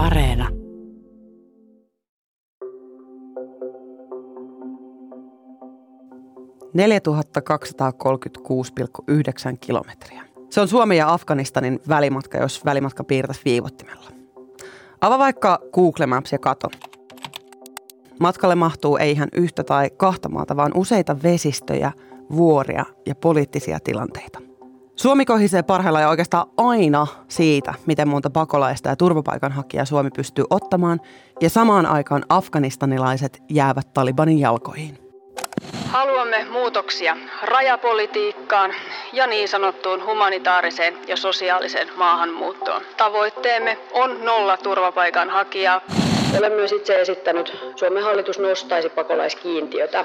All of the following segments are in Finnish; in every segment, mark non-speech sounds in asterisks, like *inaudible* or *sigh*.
Areena. kilometriä. Se on Suomen ja Afganistanin välimatka, jos välimatka piirtäisi viivottimella. Ava vaikka Google Maps ja kato. Matkalle mahtuu ei ihan yhtä tai kahta maata, vaan useita vesistöjä, vuoria ja poliittisia tilanteita. Suomi kohisee parhailla ja oikeastaan aina siitä, miten monta pakolaista ja turvapaikanhakijaa Suomi pystyy ottamaan, ja samaan aikaan afganistanilaiset jäävät Talibanin jalkoihin. Haluamme muutoksia rajapolitiikkaan ja niin sanottuun humanitaariseen ja sosiaaliseen maahanmuuttoon. Tavoitteemme on nolla turvapaikanhakijaa. Olen myös itse esittänyt, Suomen hallitus nostaisi pakolaiskiintiötä.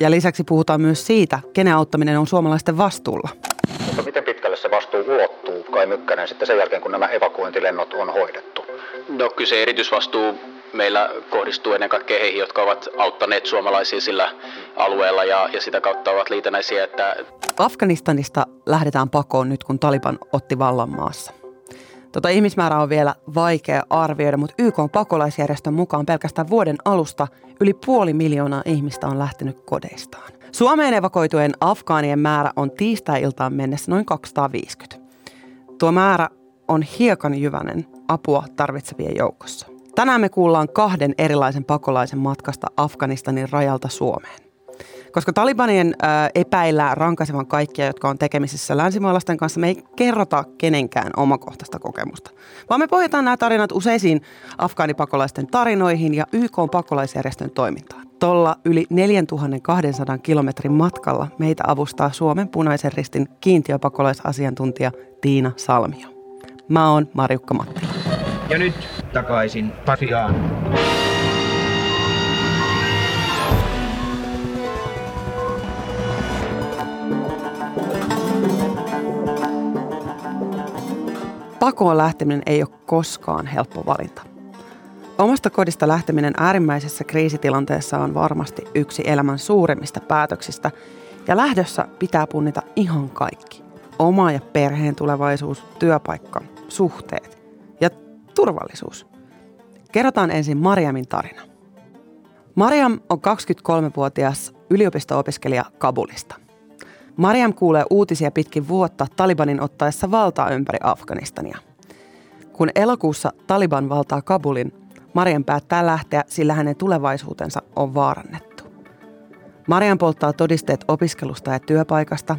Ja lisäksi puhutaan myös siitä, kenen auttaminen on suomalaisten vastuulla. Mutta miten pitkälle se vastuu ulottuu, Kai Mykkänen, sitten sen jälkeen, kun nämä evakuointilennot on hoidettu? No kyllä se erityisvastuu meillä kohdistuu ennen kaikkea heihin, jotka ovat auttaneet suomalaisia sillä alueella ja, ja sitä kautta ovat liitännäisiä. Että... Afganistanista lähdetään pakoon nyt, kun Taliban otti vallan maassa. Tota ihmismäärä on vielä vaikea arvioida, mutta YK on pakolaisjärjestön mukaan pelkästään vuoden alusta yli puoli miljoonaa ihmistä on lähtenyt kodeistaan. Suomeen evakoitujen afgaanien määrä on tiistai-iltaan mennessä noin 250. Tuo määrä on hiekan jyvänen apua tarvitsevien joukossa. Tänään me kuullaan kahden erilaisen pakolaisen matkasta Afganistanin rajalta Suomeen. Koska Talibanien ää, epäillään rankaisevan kaikkia, jotka on tekemisissä länsimaalaisten kanssa, me ei kerrota kenenkään omakohtaista kokemusta. Vaan me pohjataan nämä tarinat useisiin afgaanipakolaisten tarinoihin ja YK pakolaisjärjestön toimintaan. Tolla yli 4200 kilometrin matkalla meitä avustaa Suomen punaisen ristin kiintiöpakolaisasiantuntija Tiina Salmio. Mä oon Marjukka Matti. Ja nyt takaisin Pasiaan. Pakoon lähteminen ei ole koskaan helppo valinta. Omasta kodista lähteminen äärimmäisessä kriisitilanteessa on varmasti yksi elämän suurimmista päätöksistä, ja lähdössä pitää punnita ihan kaikki. Oma ja perheen tulevaisuus, työpaikka, suhteet ja turvallisuus. Kerrotaan ensin Mariamin tarina. Mariam on 23-vuotias yliopisto-opiskelija Kabulista. Mariam kuulee uutisia pitkin vuotta Talibanin ottaessa valtaa ympäri Afganistania. Kun elokuussa Taliban valtaa Kabulin, Marian päättää lähteä, sillä hänen tulevaisuutensa on vaarannettu. Marian polttaa todisteet opiskelusta ja työpaikasta,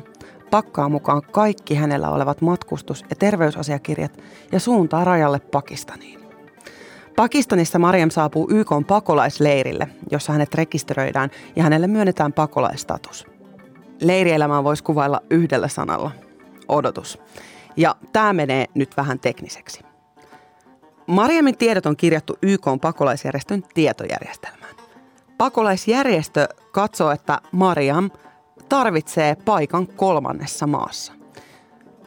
pakkaa mukaan kaikki hänellä olevat matkustus- ja terveysasiakirjat ja suuntaa rajalle Pakistaniin. Pakistanissa Mariam saapuu YK pakolaisleirille, jossa hänet rekisteröidään ja hänelle myönnetään pakolaistatus. Leirielämää voisi kuvailla yhdellä sanalla. Odotus. Ja tämä menee nyt vähän tekniseksi. Mariamin tiedot on kirjattu YK pakolaisjärjestön tietojärjestelmään. Pakolaisjärjestö katsoo, että Mariam tarvitsee paikan kolmannessa maassa.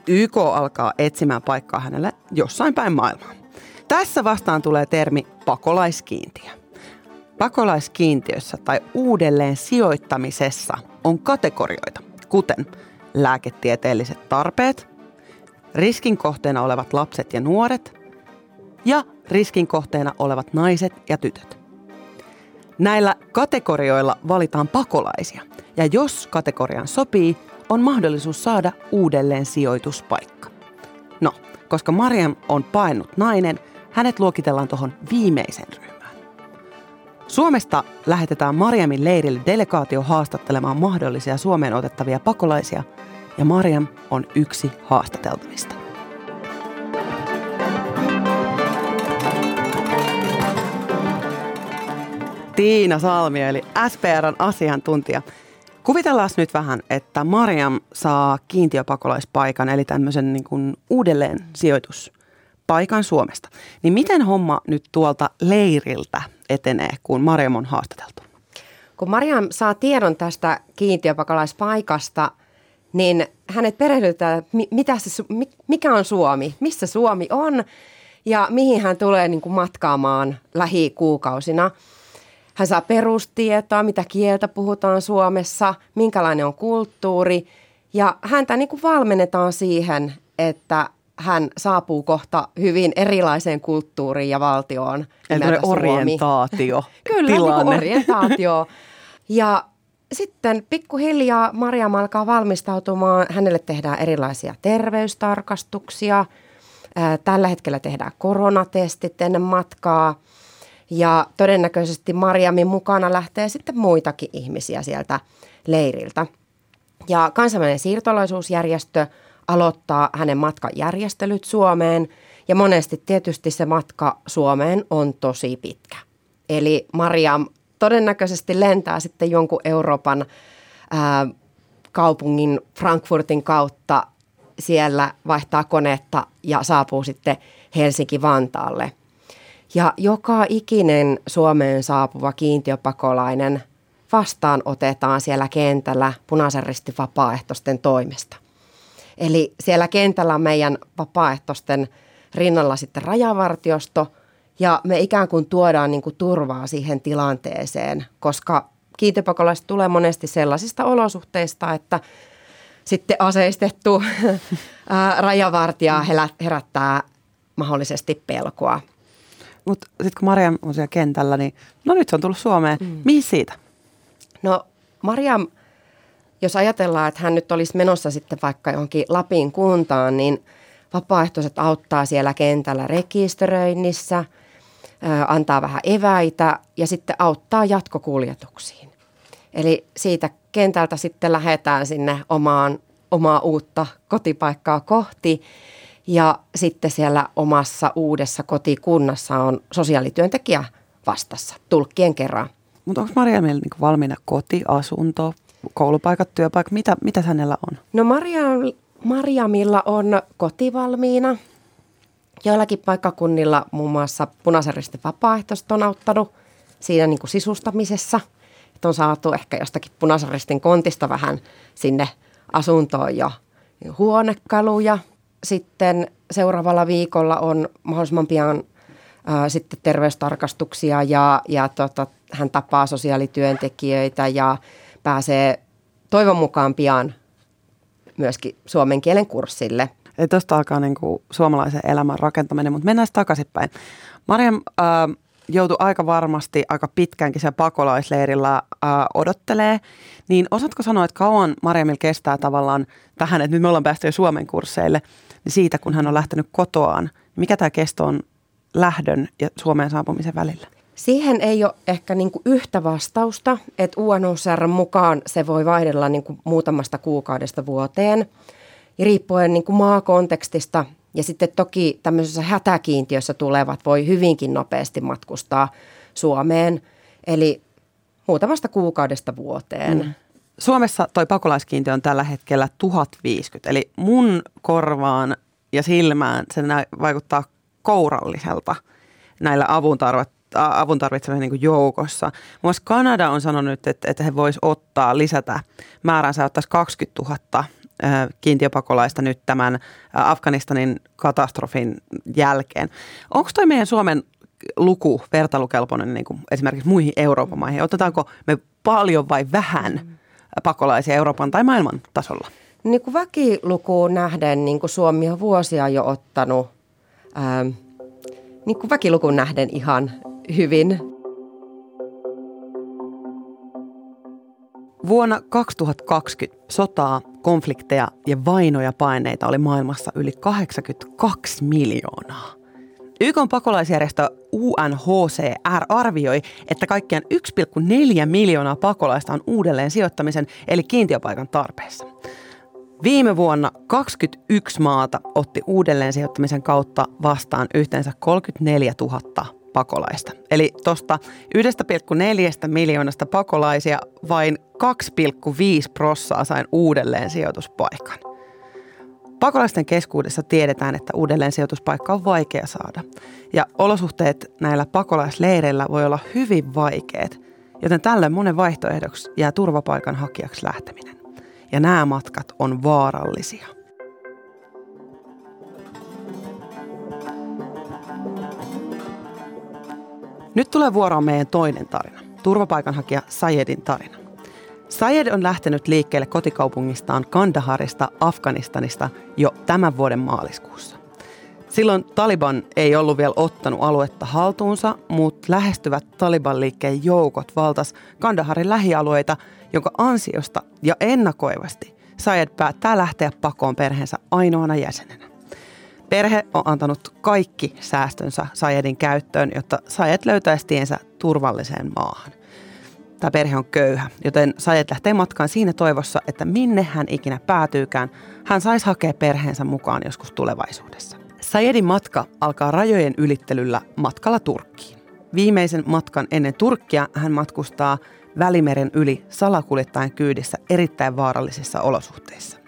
YK alkaa etsimään paikkaa hänelle jossain päin maailmaa. Tässä vastaan tulee termi pakolaiskiintiö. Pakolaiskiintiössä tai uudelleen sijoittamisessa on kategorioita, kuten lääketieteelliset tarpeet, riskin kohteena olevat lapset ja nuoret ja riskin kohteena olevat naiset ja tytöt. Näillä kategorioilla valitaan pakolaisia, ja jos kategorian sopii, on mahdollisuus saada uudelleen sijoituspaikka. No, koska Mariam on paennut nainen, hänet luokitellaan tuohon viimeisen ryhmään. Suomesta lähetetään Mariamin leirille delegaatio haastattelemaan mahdollisia Suomeen otettavia pakolaisia, ja Mariam on yksi haastateltavista. Tiina Salmi, eli SPRn asiantuntija. Kuvitellaan nyt vähän, että Mariam saa kiintiöpakolaispaikan, eli tämmöisen niin kuin uudelleen sijoituspaikan Suomesta. Niin miten homma nyt tuolta leiriltä etenee, kun Mariam on haastateltu? Kun Mariam saa tiedon tästä kiintiöpakolaispaikasta, niin hänet perehdytetään, mitä se, mikä on Suomi, missä Suomi on ja mihin hän tulee niin kuin matkaamaan lähikuukausina – hän saa perustietoa, mitä kieltä puhutaan Suomessa, minkälainen on kulttuuri. Ja häntä niin kuin valmennetaan siihen, että hän saapuu kohta hyvin erilaiseen kulttuuriin ja valtioon. Eli orientaatio. *laughs* Kyllä, niin orientaatio. Ja sitten pikkuhiljaa Maria alkaa valmistautumaan. Hänelle tehdään erilaisia terveystarkastuksia. Tällä hetkellä tehdään koronatestit ennen matkaa. Ja todennäköisesti Mariamin mukana lähtee sitten muitakin ihmisiä sieltä leiriltä. Ja kansainvälinen siirtolaisuusjärjestö aloittaa hänen matkajärjestelyt Suomeen ja monesti tietysti se matka Suomeen on tosi pitkä. Eli Mariam todennäköisesti lentää sitten jonkun Euroopan ää, kaupungin Frankfurtin kautta siellä vaihtaa konetta ja saapuu sitten Helsinki-Vantaalle. Ja joka ikinen Suomeen saapuva kiintiöpakolainen vastaan otetaan siellä kentällä punaisen ristin vapaaehtoisten toimesta. Eli siellä kentällä on meidän vapaaehtoisten rinnalla sitten rajavartiosto ja me ikään kuin tuodaan niin kuin turvaa siihen tilanteeseen, koska kiintiöpakolaiset tulee monesti sellaisista olosuhteista, että sitten aseistettu *laughs* rajavartija herättää mahdollisesti pelkoa. Mutta sitten kun Mariam on siellä kentällä, niin no nyt se on tullut Suomeen. Mm. Mihin siitä? No Mariam, jos ajatellaan, että hän nyt olisi menossa sitten vaikka johonkin Lapin kuntaan, niin vapaaehtoiset auttaa siellä kentällä rekisteröinnissä, antaa vähän eväitä ja sitten auttaa jatkokuljetuksiin. Eli siitä kentältä sitten lähdetään sinne omaan, omaa uutta kotipaikkaa kohti ja sitten siellä omassa uudessa kotikunnassa on sosiaalityöntekijä vastassa tulkkien kerran. Mutta onko Mariamilla niinku valmiina koti, asunto, koulupaikat, työpaikat? Mitä, mitä hänellä on? No Maria, Mariamilla on koti valmiina. Joillakin paikkakunnilla muun muassa punaisen ristin vapaaehtoiset on auttanut siinä niin kuin sisustamisessa. Että on saatu ehkä jostakin punaisen ristin kontista vähän sinne asuntoon jo huonekaluja. Sitten seuraavalla viikolla on mahdollisimman pian ää, sitten terveystarkastuksia ja, ja tota, hän tapaa sosiaalityöntekijöitä ja pääsee toivon mukaan pian myöskin suomen kielen kurssille. Eli tuosta alkaa niin kuin suomalaisen elämän rakentaminen, mutta mennään takaisinpäin. Mariam äh, joutui aika varmasti aika pitkäänkin siellä pakolaisleirillä äh, odottelee, niin osaatko sanoa, että kauan Mariamilla kestää tavallaan tähän, että nyt me ollaan päästy jo Suomen kursseille, niin siitä kun hän on lähtenyt kotoaan, mikä tämä kesto on lähdön ja Suomeen saapumisen välillä? Siihen ei ole ehkä niin kuin yhtä vastausta, että UNHCR mukaan se voi vaihdella niin kuin muutamasta kuukaudesta vuoteen, riippuen niin kuin maakontekstista. Ja sitten toki tämmöisessä hätäkiintiössä tulevat voi hyvinkin nopeasti matkustaa Suomeen, eli muutamasta kuukaudesta vuoteen. Mm. Suomessa toi pakolaiskiintiö on tällä hetkellä 1050, eli mun korvaan ja silmään se vaikuttaa kouralliselta näillä avun tarvitsevien niin joukossa. Muun Kanada on sanonut, että, että he voisivat ottaa, lisätä määränsä, ottaisi 20 000 kiintiöpakolaista nyt tämän Afganistanin katastrofin jälkeen. Onko toi meidän Suomen luku vertailukelpoinen niin kuin esimerkiksi muihin Euroopan maihin? Otetaanko me paljon vai vähän pakolaisia Euroopan tai maailman tasolla? Niin kuin väkilukuun nähden niin kuin Suomi on vuosia jo ottanut ää, niin kuin väkilukuun nähden ihan hyvin. Vuonna 2020 sotaa, konflikteja ja vainoja paineita oli maailmassa yli 82 miljoonaa. YK pakolaisjärjestö UNHCR arvioi, että kaikkiaan 1,4 miljoonaa pakolaista on uudelleen sijoittamisen eli kiintiöpaikan tarpeessa. Viime vuonna 21 maata otti uudelleen sijoittamisen kautta vastaan yhteensä 34 000 pakolaista. Eli tuosta 1,4 miljoonasta pakolaisia vain 2,5 prossaa sain uudelleen sijoituspaikan. Pakolaisten keskuudessa tiedetään, että uudelleen sijoituspaikka on vaikea saada. Ja olosuhteet näillä pakolaisleireillä voi olla hyvin vaikeat, joten tällöin monen vaihtoehdoksi jää turvapaikan hakijaksi lähteminen. Ja nämä matkat on vaarallisia. Nyt tulee vuoroon meidän toinen tarina, turvapaikanhakija Sayedin tarina. Sayed on lähtenyt liikkeelle kotikaupungistaan Kandaharista Afganistanista jo tämän vuoden maaliskuussa. Silloin Taliban ei ollut vielä ottanut aluetta haltuunsa, mutta lähestyvät Taliban-liikkeen joukot valtas Kandaharin lähialueita, jonka ansiosta ja ennakoivasti Sayed päättää lähteä pakoon perheensä ainoana jäsenenä. Perhe on antanut kaikki säästönsä Sayedin käyttöön, jotta Sayed löytäisi tiensä turvalliseen maahan. Tämä perhe on köyhä, joten Sayed lähtee matkaan siinä toivossa, että minne hän ikinä päätyykään, hän saisi hakea perheensä mukaan joskus tulevaisuudessa. Sayedin matka alkaa rajojen ylittelyllä matkalla Turkkiin. Viimeisen matkan ennen Turkkia hän matkustaa Välimeren yli salakuljettajan kyydissä erittäin vaarallisissa olosuhteissa.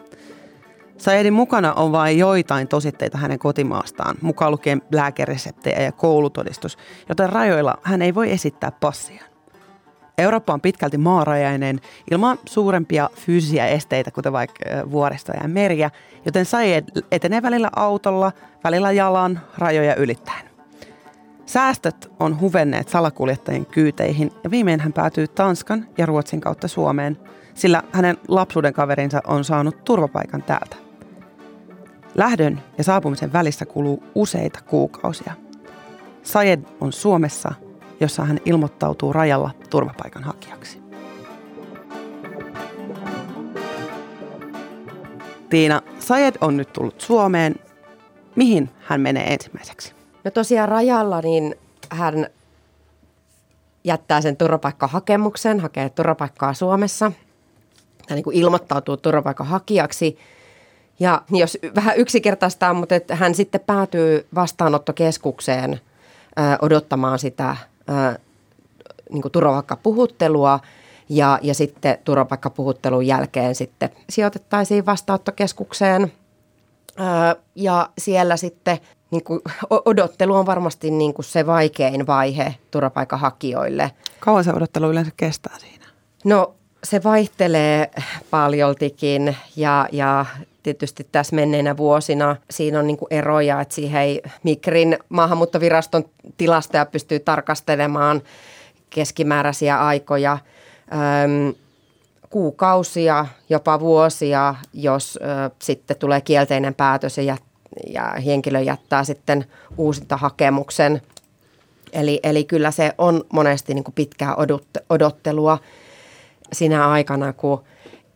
Sayedin mukana on vain joitain tositteita hänen kotimaastaan, mukaan lukien lääkereseptejä ja koulutodistus, joten rajoilla hän ei voi esittää passia. Eurooppa on pitkälti maarajainen ilman suurempia fyysisiä esteitä, kuten vaikka vuoristoja ja meriä, joten Sayed etenee välillä autolla, välillä jalan, rajoja ylittäen. Säästöt on huvenneet salakuljettajien kyyteihin ja viimein hän päätyy Tanskan ja Ruotsin kautta Suomeen, sillä hänen lapsuuden kaverinsa on saanut turvapaikan täältä. Lähdön ja saapumisen välissä kuluu useita kuukausia. Sayed on Suomessa, jossa hän ilmoittautuu rajalla turvapaikanhakijaksi. Tiina, Sayed on nyt tullut Suomeen. Mihin hän menee ensimmäiseksi? No tosiaan rajalla niin hän jättää sen turvapaikkahakemuksen, hakee turvapaikkaa Suomessa. Hän niin kuin ilmoittautuu turvapaikanhakijaksi. Ja jos vähän yksinkertaistaa, mutta että hän sitten päätyy vastaanottokeskukseen odottamaan sitä niin kuin turvapaikkapuhuttelua. Ja, ja sitten turvapaikkapuhuttelun jälkeen sitten sijoitettaisiin vastaanottokeskukseen. Ja siellä sitten niin kuin, odottelu on varmasti niin kuin se vaikein vaihe turvapaikanhakijoille. Kauan se odottelu yleensä kestää siinä? No se vaihtelee paljoltikin ja, ja tietysti tässä menneinä vuosina siinä on niin kuin eroja, että siihen ei Mikrin maahanmuuttoviraston tilastoja pystyy tarkastelemaan keskimääräisiä aikoja. Öm, kuukausia, jopa vuosia, jos ö, sitten tulee kielteinen päätös ja jät, ja henkilö jättää sitten uusintahakemuksen. Eli, eli kyllä se on monesti niin kuin pitkää odottelua sinä aikana, kun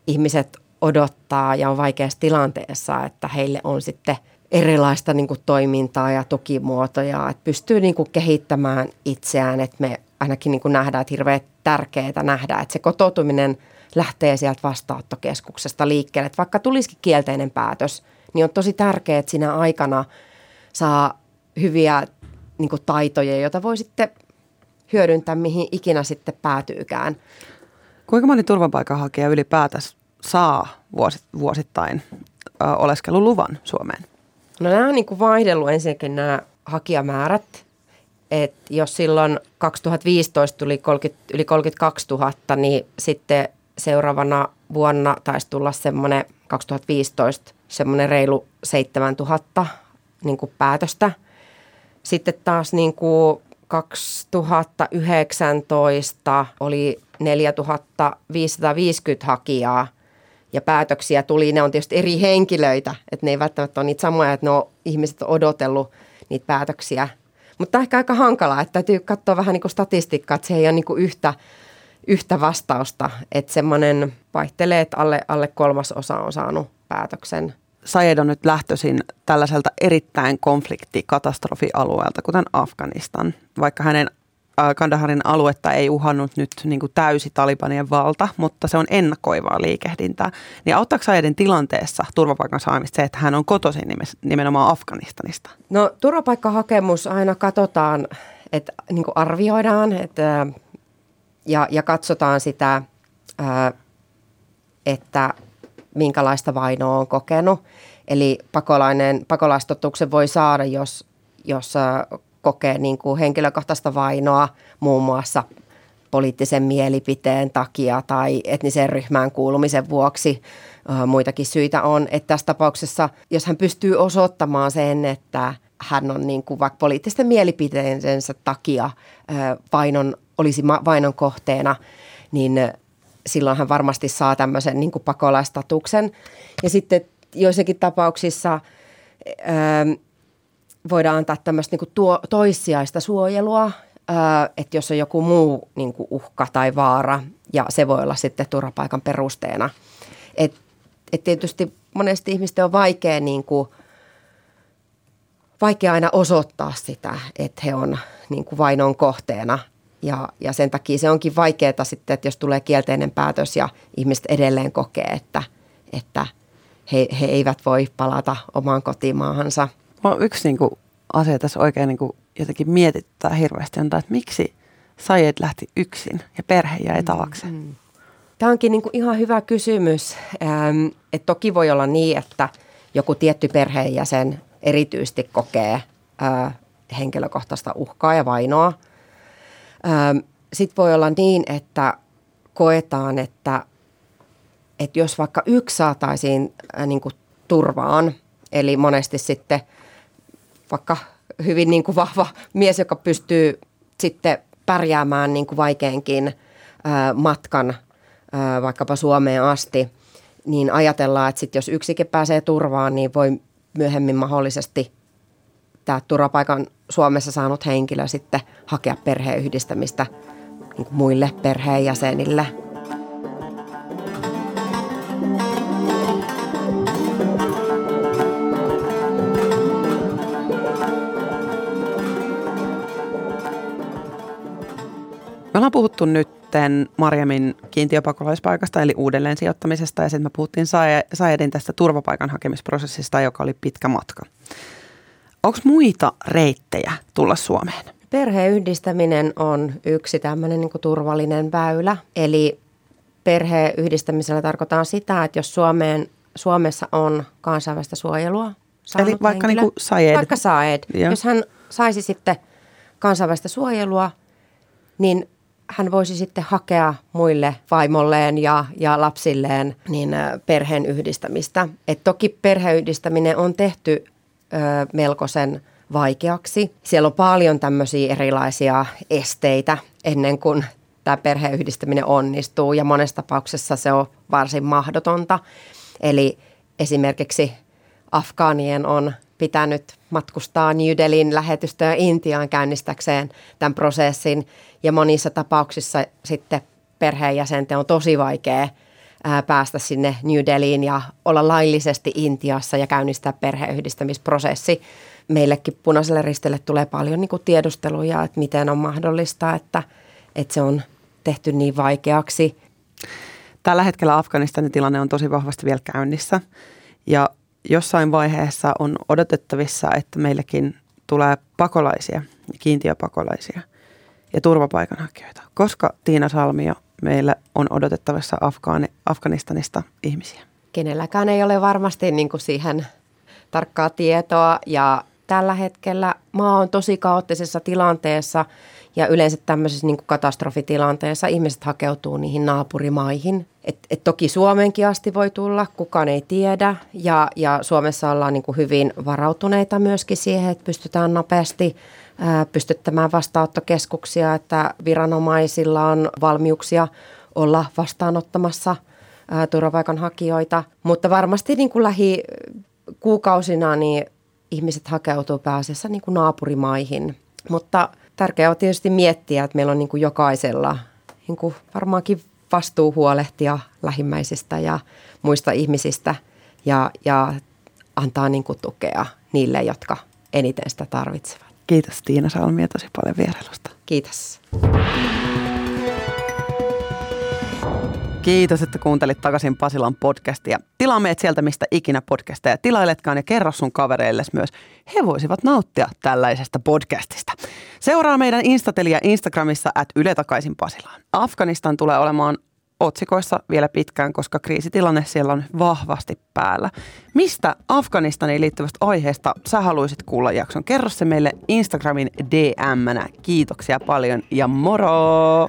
ihmiset odottaa ja on vaikeassa tilanteessa, että heille on sitten erilaista niin kuin toimintaa ja tukimuotoja, että pystyy niin kuin kehittämään itseään, että me ainakin niin kuin nähdään, että hirveän tärkeää nähdä, että se kotoutuminen lähtee sieltä vastaanottokeskuksesta liikkeelle, että vaikka tulisikin kielteinen päätös – niin on tosi tärkeää, että siinä aikana saa hyviä niin kuin taitoja, joita voi sitten hyödyntää, mihin ikinä sitten päätyykään. Kuinka moni turvapaikanhakija ylipäätään saa vuosittain oleskeluluvan Suomeen? No nämä on niin kuin vaihdellut ensinnäkin nämä hakijamäärät. Et jos silloin 2015 tuli 30, yli 32 000, niin sitten seuraavana vuonna taisi tulla semmoinen 2015 semmoinen reilu 7000 niin kuin päätöstä. Sitten taas niin kuin 2019 oli 4550 hakijaa ja päätöksiä tuli. Ne on tietysti eri henkilöitä, että ne ei välttämättä ole niitä samoja, että ne on, ihmiset on odotellut niitä päätöksiä. Mutta ehkä aika hankalaa, että täytyy katsoa vähän niin kuin statistiikkaa, että se ei ole niin kuin yhtä, yhtä vastausta. Että semmoinen vaihtelee, että alle, alle kolmas osa on saanut päätöksen. Sayed on nyt lähtöisin tällaiselta erittäin konfliktikatastrofialueelta, kuten Afganistan. Vaikka hänen Kandaharin aluetta ei uhannut nyt niin kuin täysi Talibanien valta, mutta se on ennakoivaa liikehdintää. Niin auttaako Sayedin tilanteessa turvapaikan saamista se, että hän on kotoisin nimenomaan Afganistanista? No turvapaikkahakemus aina katsotaan, että niin kuin arvioidaan että, ja, ja katsotaan sitä, että minkälaista vainoa on kokenut. Eli pakolainen, pakolaistotuksen voi saada, jos, jos kokee niin kuin henkilökohtaista vainoa muun muassa poliittisen mielipiteen takia tai etnisen ryhmään kuulumisen vuoksi. Muitakin syitä on, että tässä tapauksessa, jos hän pystyy osoittamaan sen, että hän on niin kuin vaikka poliittisten mielipiteensä takia vainon, olisi vainon kohteena, niin silloin hän varmasti saa tämmöisen niin kuin pakolaistatuksen. Ja sitten joissakin tapauksissa voidaan antaa tämmöistä niin tuo, toissijaista suojelua, että jos on joku muu niin kuin uhka tai vaara, ja se voi olla sitten turvapaikan perusteena. Et, et tietysti monesti ihmisten on vaikea, niin kuin, vaikea aina osoittaa sitä, että he on niin kuin vainon kohteena. Ja, ja sen takia se onkin vaikeaa sitten, että jos tulee kielteinen päätös ja ihmiset edelleen kokee, että, että he, he eivät voi palata omaan kotimaahansa. Yksi niin kuin, asia tässä oikein niin kuin, jotenkin mietittää hirveästi on, että miksi Sayed lähti yksin ja perhe jäi taakse? Mm, mm. Tämä onkin niin kuin ihan hyvä kysymys. Ähm, että toki voi olla niin, että joku tietty perheenjäsen erityisesti kokee äh, henkilökohtaista uhkaa ja vainoa. Ähm, Sitten voi olla niin, että koetaan, että, että jos vaikka yksi saataisiin äh, niin kuin turvaan, eli monesti sitten vaikka hyvin niin kuin vahva mies, joka pystyy sitten pärjäämään niin kuin vaikeinkin matkan vaikkapa Suomeen asti, niin ajatellaan, että sit jos yksikin pääsee turvaan, niin voi myöhemmin mahdollisesti tämä turvapaikan Suomessa saanut henkilö sitten hakea perheenyhdistämistä niin muille perheenjäsenille – Me ollaan puhuttu nyt Marjamin kiintiöpakolaispaikasta eli uudelleen sijoittamisesta ja sitten me puhuttiin Saedin tästä turvapaikan hakemisprosessista, joka oli pitkä matka. Onko muita reittejä tulla Suomeen? Perheyhdistäminen on yksi tämmöinen niin turvallinen väylä. Eli perheyhdistämisellä tarkoittaa sitä, että jos Suomeen, Suomessa on kansainvälistä suojelua Eli vaikka henkilö, niin Saed. Vaikka Saed. Jos hän saisi sitten kansainvälistä suojelua, niin hän voisi sitten hakea muille vaimolleen ja, ja lapsilleen niin perheen yhdistämistä. Et toki perheyhdistäminen on tehty ö, melkoisen vaikeaksi. Siellä on paljon tämmöisiä erilaisia esteitä ennen kuin tämä perheyhdistäminen onnistuu ja monessa tapauksessa se on varsin mahdotonta. Eli esimerkiksi afgaanien on pitänyt matkustaa New Delhin lähetystöön Intiaan käynnistäkseen tämän prosessin. Ja monissa tapauksissa sitten perheenjäsenten on tosi vaikea päästä sinne New Delhiin ja olla laillisesti Intiassa ja käynnistää perheyhdistämisprosessi. Meillekin punaiselle ristille tulee paljon niin kuin tiedusteluja, että miten on mahdollista, että, että se on tehty niin vaikeaksi. Tällä hetkellä Afganistanin tilanne on tosi vahvasti vielä käynnissä ja jossain vaiheessa on odotettavissa, että meillekin tulee pakolaisia, kiintiöpakolaisia ja turvapaikanhakijoita. Koska Tiina Salmio meillä on odotettavissa Afgaani, Afganistanista ihmisiä? Kenelläkään ei ole varmasti niin kuin siihen tarkkaa tietoa ja tällä hetkellä maa on tosi kaoottisessa tilanteessa ja yleensä tämmöisessä niin katastrofitilanteessa ihmiset hakeutuu niihin naapurimaihin. Et, et toki Suomenkin asti voi tulla, kukaan ei tiedä. Ja, ja Suomessa ollaan niin kuin hyvin varautuneita myöskin siihen, että pystytään nopeasti ää, pystyttämään vastaanottokeskuksia, että viranomaisilla on valmiuksia olla vastaanottamassa ää, turvapaikanhakijoita. Mutta varmasti niin kuin lähi kuukausina niin ihmiset hakeutuu pääasiassa niin kuin naapurimaihin. Mutta tärkeää on tietysti miettiä, että meillä on niin kuin jokaisella niin kuin varmaankin vastuu huolehtia lähimmäisistä ja muista ihmisistä ja, ja antaa niin kuin tukea niille, jotka eniten sitä tarvitsevat. Kiitos Tiina Salmia tosi paljon vierailusta. Kiitos. Kiitos, että kuuntelit takaisin Pasilan podcastia. Tilaa meidät sieltä, mistä ikinä podcasteja tilailetkaan ja kerro sun kavereilles myös. He voisivat nauttia tällaisesta podcastista. Seuraa meidän Instateliä Instagramissa at Yle takaisin Pasilaan. Afganistan tulee olemaan otsikoissa vielä pitkään, koska kriisitilanne siellä on vahvasti päällä. Mistä Afganistaniin liittyvästä aiheesta sä haluaisit kuulla jakson? Kerro se meille Instagramin DM-nä. Kiitoksia paljon ja moro!